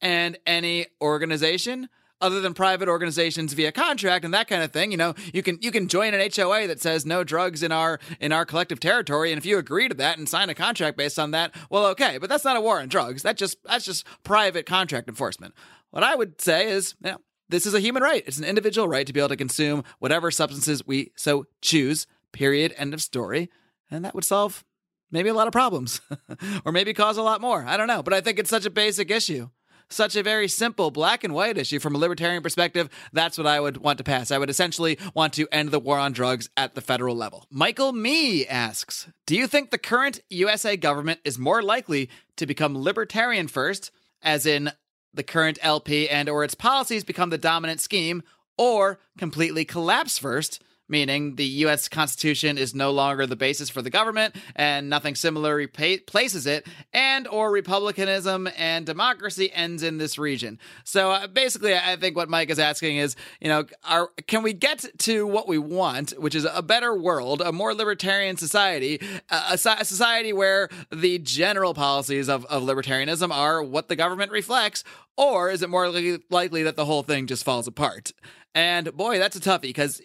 and any organization other than private organizations via contract and that kind of thing. You know you can you can join an HOA that says no drugs in our in our collective territory. And if you agree to that and sign a contract based on that well okay but that's not a war on drugs. That just that's just private contract enforcement. What i would say is you know, this is a human right. It's an individual right to be able to consume whatever substances we so choose, period, end of story. And that would solve maybe a lot of problems or maybe cause a lot more. I don't know. But I think it's such a basic issue. Such a very simple black and white issue from a libertarian perspective. That's what I would want to pass. I would essentially want to end the war on drugs at the federal level. Michael Me asks Do you think the current USA government is more likely to become libertarian first, as in the current LP and or its policies become the dominant scheme or completely collapse first meaning the US Constitution is no longer the basis for the government and nothing similar replaces it and or republicanism and democracy ends in this region. So uh, basically I think what Mike is asking is, you know, are, can we get to what we want, which is a better world, a more libertarian society, a, a society where the general policies of, of libertarianism are what the government reflects or is it more likely that the whole thing just falls apart? And boy, that's a toughie because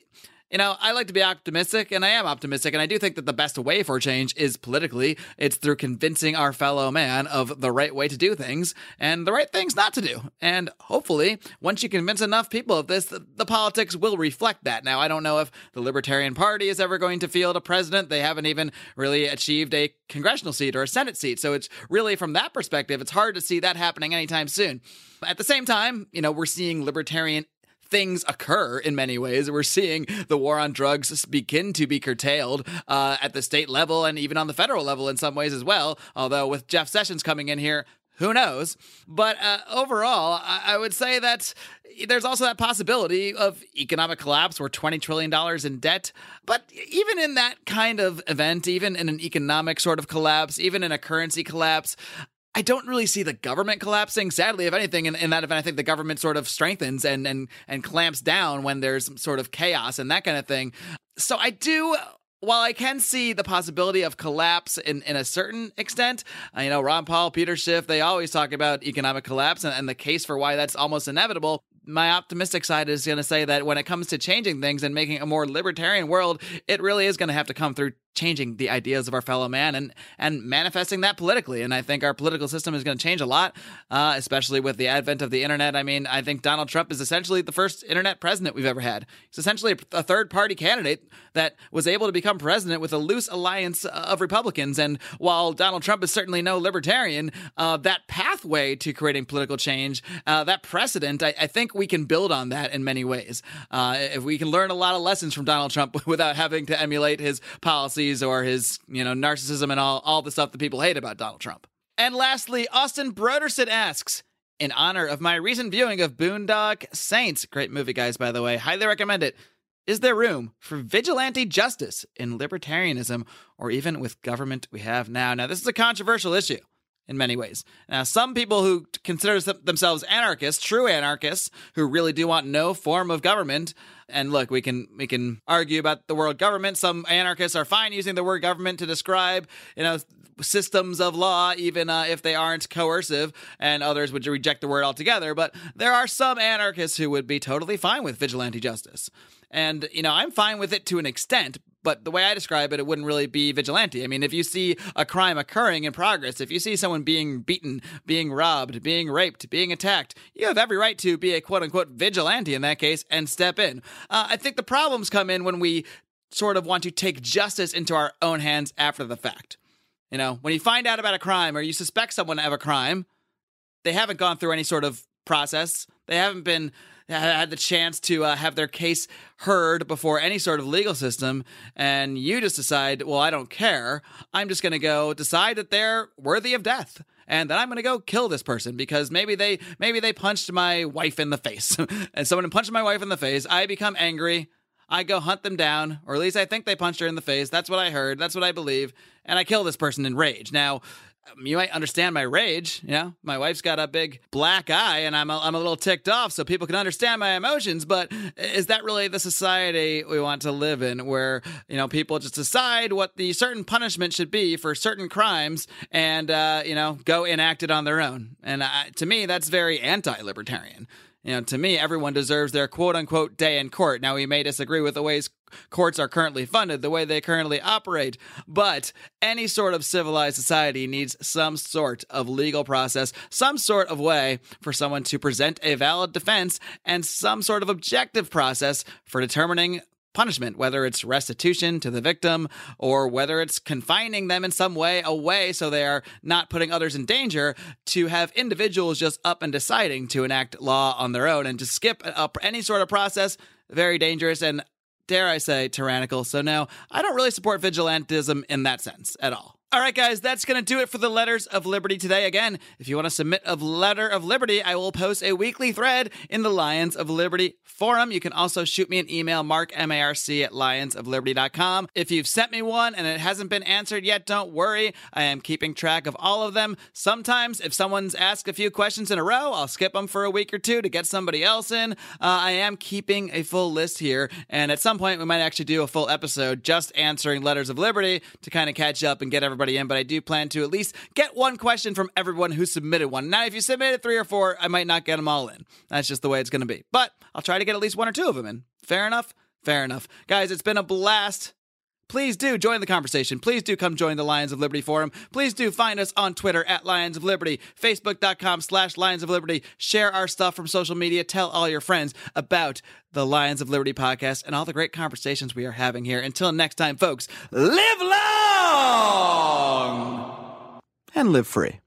you know, I like to be optimistic, and I am optimistic, and I do think that the best way for change is politically. It's through convincing our fellow man of the right way to do things and the right things not to do. And hopefully, once you convince enough people of this, the, the politics will reflect that. Now, I don't know if the Libertarian Party is ever going to field a president. They haven't even really achieved a congressional seat or a Senate seat. So it's really from that perspective, it's hard to see that happening anytime soon. At the same time, you know, we're seeing libertarian things occur in many ways. We're seeing the war on drugs begin to be curtailed uh, at the state level and even on the federal level in some ways as well. Although with Jeff Sessions coming in here, who knows? But uh, overall, I-, I would say that there's also that possibility of economic collapse. We're $20 trillion in debt. But even in that kind of event, even in an economic sort of collapse, even in a currency collapse, I don't really see the government collapsing. Sadly, if anything, in, in, that event, I think the government sort of strengthens and and and clamps down when there's sort of chaos and that kind of thing. So I do. While I can see the possibility of collapse in, in a certain extent, uh, you know, Ron Paul, Peter Schiff, they always talk about economic collapse and, and the case for why that's almost inevitable my optimistic side is going to say that when it comes to changing things and making a more libertarian world, it really is going to have to come through changing the ideas of our fellow man and and manifesting that politically. And I think our political system is going to change a lot, uh, especially with the advent of the internet. I mean, I think Donald Trump is essentially the first internet president we've ever had. He's essentially a third party candidate that was able to become president with a loose alliance of Republicans. And while Donald Trump is certainly no libertarian, uh, that pathway to creating political change, uh, that precedent, I, I, think we can build on that in many ways. Uh, if we can learn a lot of lessons from Donald Trump without having to emulate his policies or his, you know, narcissism and all, all the stuff that people hate about Donald Trump. And lastly, Austin Broderson asks, in honor of my recent viewing of Boondock Saints, great movie, guys, by the way, highly recommend it. Is there room for vigilante justice in libertarianism or even with government we have now? Now, this is a controversial issue in many ways. Now, some people who consider themselves anarchists, true anarchists, who really do want no form of government, and look, we can we can argue about the word government. Some anarchists are fine using the word government to describe, you know, systems of law, even uh, if they aren't coercive, and others would reject the word altogether. But there are some anarchists who would be totally fine with vigilante justice. And, you know, I'm fine with it to an extent, but the way I describe it, it wouldn't really be vigilante. I mean, if you see a crime occurring in progress, if you see someone being beaten, being robbed, being raped, being attacked, you have every right to be a quote unquote vigilante in that case and step in. Uh, I think the problems come in when we sort of want to take justice into our own hands after the fact. You know, when you find out about a crime or you suspect someone of a crime, they haven't gone through any sort of process. They haven't been had the chance to uh, have their case heard before any sort of legal system, and you just decide, well, I don't care. I'm just going to go decide that they're worthy of death and then I'm going to go kill this person because maybe they maybe they punched my wife in the face. and someone punched my wife in the face, I become angry. I go hunt them down, or at least I think they punched her in the face. That's what I heard. That's what I believe. And I kill this person in rage. Now, you might understand my rage. You know, my wife's got a big black eye, and I'm a, I'm a little ticked off, so people can understand my emotions. But is that really the society we want to live in, where you know people just decide what the certain punishment should be for certain crimes, and uh, you know go enact it on their own? And uh, to me, that's very anti-libertarian. You know, to me, everyone deserves their quote unquote day in court. Now, we may disagree with the ways courts are currently funded, the way they currently operate, but any sort of civilized society needs some sort of legal process, some sort of way for someone to present a valid defense, and some sort of objective process for determining punishment, whether it's restitution to the victim or whether it's confining them in some way away so they are not putting others in danger, to have individuals just up and deciding to enact law on their own and to skip any sort of process, very dangerous and dare I say tyrannical. So no, I don't really support vigilantism in that sense at all. All right, guys, that's going to do it for the Letters of Liberty today. Again, if you want to submit a letter of liberty, I will post a weekly thread in the Lions of Liberty forum. You can also shoot me an email, Marc, M-A-R-C, at lionsofliberty.com. If you've sent me one and it hasn't been answered yet, don't worry. I am keeping track of all of them. Sometimes, if someone's asked a few questions in a row, I'll skip them for a week or two to get somebody else in. Uh, I am keeping a full list here, and at some point, we might actually do a full episode just answering Letters of Liberty to kind of catch up and get everybody everybody in, but I do plan to at least get one question from everyone who submitted one. Now, if you submitted three or four, I might not get them all in. That's just the way it's going to be. But I'll try to get at least one or two of them in. Fair enough? Fair enough. Guys, it's been a blast please do join the conversation. Please do come join the Lions of Liberty Forum. Please do find us on Twitter at Lions of Liberty, Facebook.com slash Lions of Liberty. Share our stuff from social media. Tell all your friends about the Lions of Liberty podcast and all the great conversations we are having here. Until next time, folks, live long and live free.